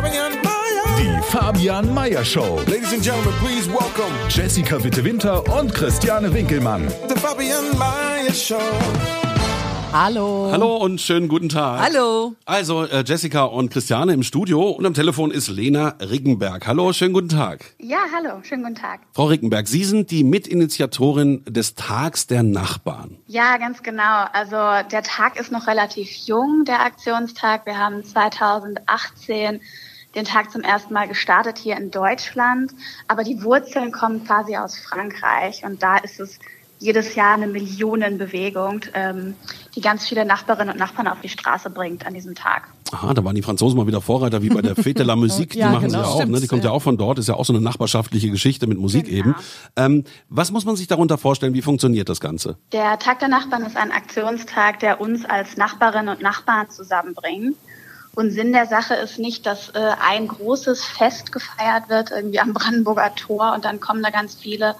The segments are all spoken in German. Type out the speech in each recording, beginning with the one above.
Fabian, Fabian Mayer. Die Fabian Meyer Show. Ladies and gentlemen, please welcome Jessica Witte-Winter und Christiane Winkelmann. the Fabian Mayer Show. Hallo. Hallo und schönen guten Tag. Hallo. Also äh, Jessica und Christiane im Studio und am Telefon ist Lena Rickenberg. Hallo, schönen guten Tag. Ja, hallo, schönen guten Tag. Frau Rickenberg, Sie sind die Mitinitiatorin des Tags der Nachbarn. Ja, ganz genau. Also der Tag ist noch relativ jung, der Aktionstag. Wir haben 2018 den Tag zum ersten Mal gestartet hier in Deutschland, aber die Wurzeln kommen quasi aus Frankreich und da ist es jedes Jahr eine Millionenbewegung, ähm, die ganz viele Nachbarinnen und Nachbarn auf die Straße bringt an diesem Tag. Aha, da waren die Franzosen mal wieder Vorreiter, wie bei der Fête de la Musique. Die Ja, machen sie genau. ja auch, ne? Die kommt ja ja. auch von dort, ist ja auch so eine nachbarschaftliche Geschichte mit Musik Genau. eben. Ähm, was muss man sich darunter vorstellen? Wie funktioniert das Ganze? Der Tag der Nachbarn ist ein Aktionstag, der uns als Nachbarinnen und Nachbarn zusammenbringt. Und Sinn der Sache ist nicht, dass äh, ein großes Fest gefeiert wird, irgendwie am Brandenburger Tor und dann kommen da ganz viele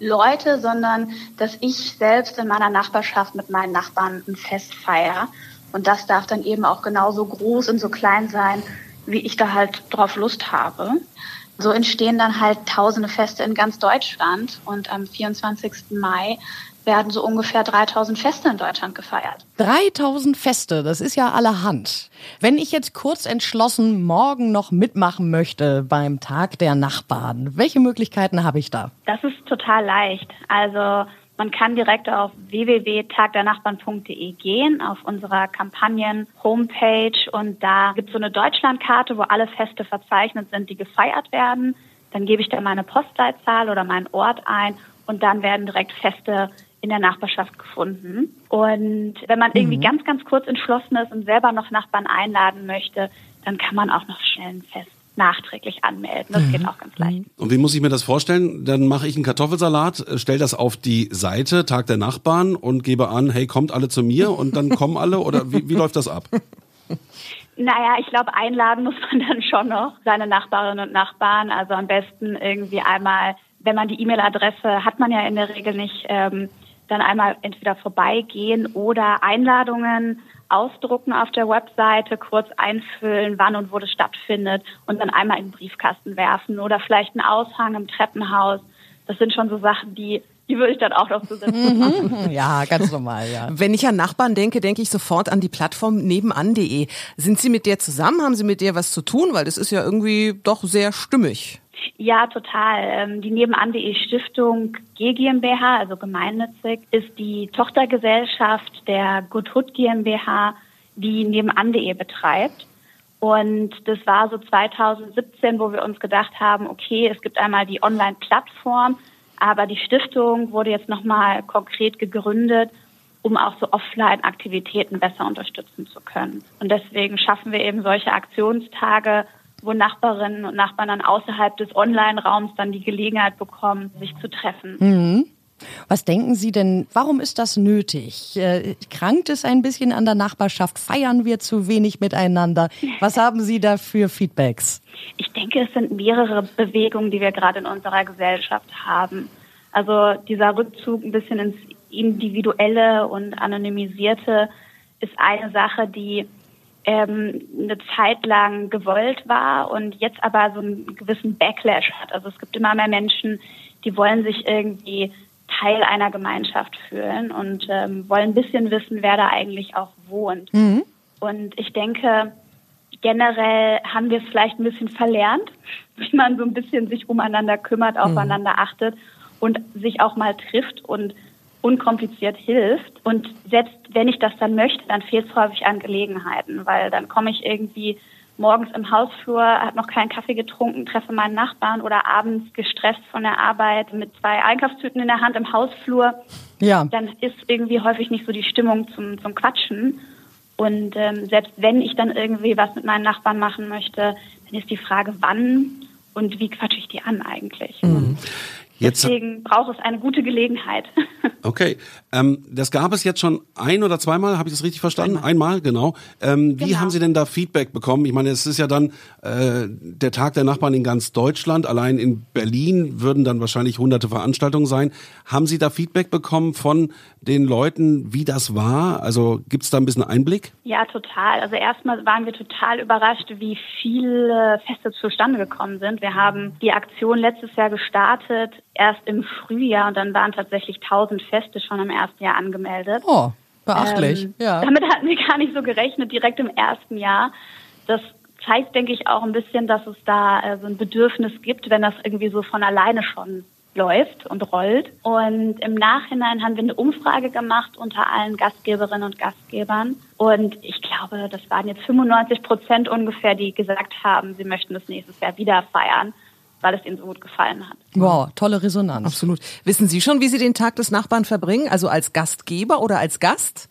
Leute, sondern dass ich selbst in meiner Nachbarschaft mit meinen Nachbarn ein Fest feiere. Und das darf dann eben auch genauso groß und so klein sein, wie ich da halt drauf Lust habe. So entstehen dann halt tausende Feste in ganz Deutschland und am 24. Mai werden so ungefähr 3000 Feste in Deutschland gefeiert. 3000 Feste, das ist ja allerhand. Wenn ich jetzt kurz entschlossen morgen noch mitmachen möchte beim Tag der Nachbarn, welche Möglichkeiten habe ich da? Das ist total leicht. Also man kann direkt auf www.tagdernachbarn.de gehen, auf unserer Kampagnen-Homepage und da gibt es so eine Deutschlandkarte, wo alle Feste verzeichnet sind, die gefeiert werden. Dann gebe ich da meine Postleitzahl oder meinen Ort ein und dann werden direkt Feste in der Nachbarschaft gefunden. Und wenn man irgendwie ganz, ganz kurz entschlossen ist und selber noch Nachbarn einladen möchte, dann kann man auch noch schnell ein Fest nachträglich anmelden. Das geht auch ganz leicht. Und wie muss ich mir das vorstellen? Dann mache ich einen Kartoffelsalat, äh, stell das auf die Seite, Tag der Nachbarn und gebe an, hey, kommt alle zu mir und dann kommen alle oder wie, wie läuft das ab? Naja, ich glaube, einladen muss man dann schon noch seine Nachbarinnen und Nachbarn. Also am besten irgendwie einmal, wenn man die E-Mail-Adresse hat man ja in der Regel nicht, ähm, dann einmal entweder vorbeigehen oder Einladungen ausdrucken auf der Webseite, kurz einfüllen, wann und wo das stattfindet und dann einmal in den Briefkasten werfen oder vielleicht einen Aushang im Treppenhaus. Das sind schon so Sachen, die, die würde ich dann auch noch zusätzlich machen. Ja, ganz normal, ja. Wenn ich an Nachbarn denke, denke ich sofort an die Plattform nebenan.de. Sind Sie mit der zusammen? Haben Sie mit der was zu tun? Weil das ist ja irgendwie doch sehr stimmig. Ja, total. Ähm, Die Nebenan.de Stiftung G GmbH, also gemeinnützig, ist die Tochtergesellschaft der Good Hood GmbH, die Nebenan.de betreibt. Und das war so 2017, wo wir uns gedacht haben, okay, es gibt einmal die Online-Plattform, aber die Stiftung wurde jetzt nochmal konkret gegründet, um auch so Offline-Aktivitäten besser unterstützen zu können. Und deswegen schaffen wir eben solche Aktionstage, wo Nachbarinnen und Nachbarn dann außerhalb des Online-Raums dann die Gelegenheit bekommen, sich zu treffen. Was denken Sie denn, warum ist das nötig? Äh, krankt es ein bisschen an der Nachbarschaft? Feiern wir zu wenig miteinander? Was haben Sie da für Feedbacks? Ich denke, es sind mehrere Bewegungen, die wir gerade in unserer Gesellschaft haben. Also dieser Rückzug ein bisschen ins Individuelle und Anonymisierte ist eine Sache, die ähm, eine Zeit lang gewollt war und jetzt aber so einen gewissen Backlash hat. Also es gibt immer mehr Menschen, die wollen sich irgendwie Teil einer Gemeinschaft fühlen und ähm, wollen ein bisschen wissen, wer da eigentlich auch wohnt. Und ich denke, generell haben wir es vielleicht ein bisschen verlernt, wie man so ein bisschen sich umeinander kümmert, aufeinander achtet und sich auch mal trifft und unkompliziert hilft. Und selbst wenn ich das dann möchte, dann fehlt es häufig an Gelegenheiten, weil dann komme ich irgendwie morgens im Hausflur, habe noch keinen Kaffee getrunken, treffe meinen Nachbarn oder abends gestresst von der Arbeit mit zwei Einkaufstüten in der Hand im Hausflur, Ja. dann ist irgendwie häufig nicht so die Stimmung zum, zum Quatschen. Und ähm, selbst wenn ich dann irgendwie was mit meinen Nachbarn machen möchte, dann ist die Frage, wann und wie quatsche ich die an eigentlich. Jetzt, Deswegen braucht es eine gute Gelegenheit. okay, ähm, das gab es jetzt schon ein oder zweimal, habe ich das richtig verstanden? Einmal, genau. Ähm, wie Genau. haben Sie denn da Feedback bekommen? Ich meine, es ist ja dann äh, der Tag der Nachbarn in ganz Deutschland. Allein in Berlin würden dann wahrscheinlich hunderte Veranstaltungen sein. Haben Sie da Feedback bekommen von den Leuten, wie das war? Also gibt es da ein bisschen Einblick? Ja, total. Also erstmal waren wir total überrascht, wie viele Feste zustande gekommen sind. Wir haben die Aktion letztes Jahr gestartet, erst im Frühjahr und dann waren tatsächlich 1000 Feste schon im ersten Jahr angemeldet. Oh, beachtlich. Ähm, ja. Damit hatten wir gar nicht so gerechnet, direkt im ersten Jahr. Das zeigt, denke ich, auch ein bisschen, dass es da äh, so ein Bedürfnis gibt, wenn das irgendwie so von alleine schon läuft und rollt. Und im Nachhinein haben wir eine Umfrage gemacht unter allen Gastgeberinnen und Gastgebern. Und ich glaube, das waren jetzt 95 Prozent ungefähr, die gesagt haben, sie möchten das nächstes Jahr wieder feiern, weil es ihnen so gut gefallen hat. Wow, tolle Resonanz. Absolut. Wissen Sie schon, wie Sie den Tag des Nachbarn verbringen? Also als Gastgeber oder als Gast?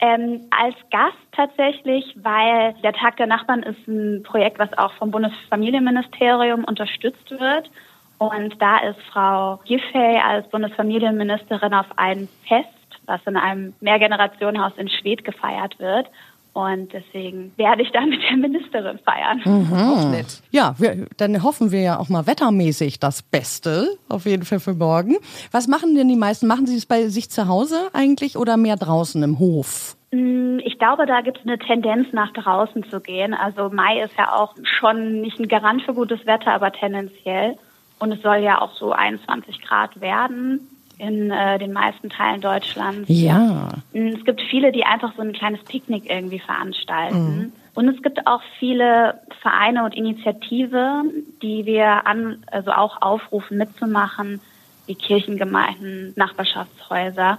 Ähm, als Gast tatsächlich, weil der Tag der Nachbarn ist ein Projekt, was auch vom Bundesfamilienministerium unterstützt wird. Und da ist Frau Giffey als Bundesfamilienministerin auf einem Fest, was in einem Mehrgenerationenhaus in Schwedt gefeiert wird. Und deswegen werde ich da mit der Ministerin feiern. Nett. Ja, wir, dann hoffen wir ja auch mal wettermäßig das Beste, auf jeden Fall für morgen. Was machen denn die meisten? Machen sie es bei sich zu Hause eigentlich oder mehr draußen im Hof? Mm, Ich glaube, da gibt es eine Tendenz, nach draußen zu gehen. Also Mai ist ja auch schon nicht ein Garant für gutes Wetter, aber tendenziell. Und es soll ja auch so 21 Grad werden in äh, den meisten Teilen Deutschlands. Ja. Mm, Es gibt viele, die einfach so ein kleines Picknick irgendwie veranstalten. Und es gibt auch viele Vereine und Initiative, die wir an, also auch aufrufen, mitzumachen, wie Kirchengemeinden, Nachbarschaftshäuser,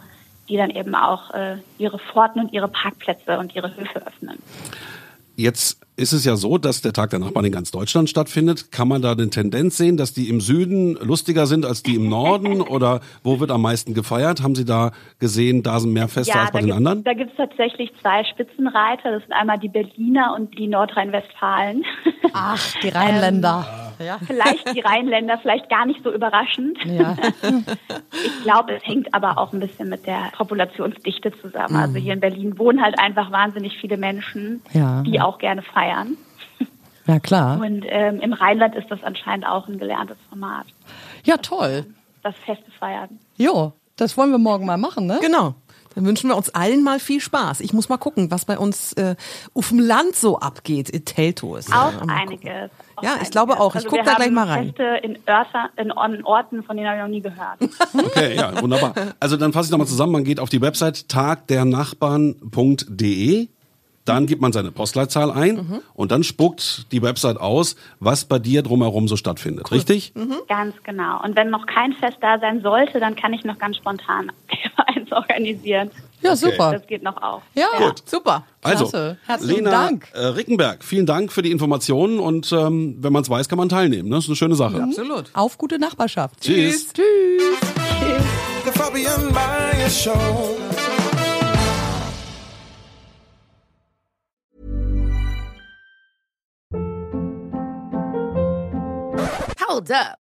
die dann eben auch äh, ihre Pforten und ihre Parkplätze und ihre Höfe öffnen. Jetzt ist es ja so, dass der Tag der Nachbarn in ganz Deutschland stattfindet. Kann man da eine Tendenz sehen, dass die im Süden lustiger sind als die im Norden? Oder wo wird am meisten gefeiert? Haben Sie da gesehen, da sind mehr Feste als bei den anderen? Da gibt es tatsächlich zwei Spitzenreiter. Das sind einmal die Berliner und die Nordrhein-Westfalen. Ach, die Rheinländer. Ja. vielleicht die Rheinländer, vielleicht gar nicht so überraschend. Ja. Ich glaube, es hängt aber auch ein bisschen mit der Populationsdichte zusammen. Also hier in Berlin wohnen halt einfach wahnsinnig viele Menschen, Ja. die auch gerne feiern. ja, klar. Und ähm, im Rheinland ist das anscheinend auch ein gelerntes Format, Ja, toll. das Feste feiern. Jo, das wollen wir morgen mal machen, ne? Genau. Dann wünschen wir uns allen mal viel Spaß. Ich muss mal gucken, was bei uns äh, auf dem Land so abgeht in Teltow. Auch einiges. auch Ja, ich einiges. glaube auch. Ich Also guck wir da gleich mal rein. Feste in, Örter, in Orten- Orten, von denen habe ich noch nie gehört. Okay, ja, wunderbar. Also dann fasse ich nochmal zusammen. Man geht auf die Website tagdernachbarn.de. Dann gibt man seine Postleitzahl ein und dann spuckt die Website aus, was bei dir drumherum so stattfindet. Richtig? Ganz genau. Und wenn noch kein Fest da sein sollte, dann kann ich noch ganz spontan eins organisieren. Ja, super. Das geht noch auch. Ja, Gut. Super. Also. Herzlichen Lena Dank. Äh, Rickenberg, vielen Dank für die Informationen und ähm, wenn man es weiß, kann man teilnehmen. Ne? Das ist eine schöne Sache. Absolut. Auf gute Nachbarschaft. Tschüss. Tschüss. The Fabian Myers Show. Hold up.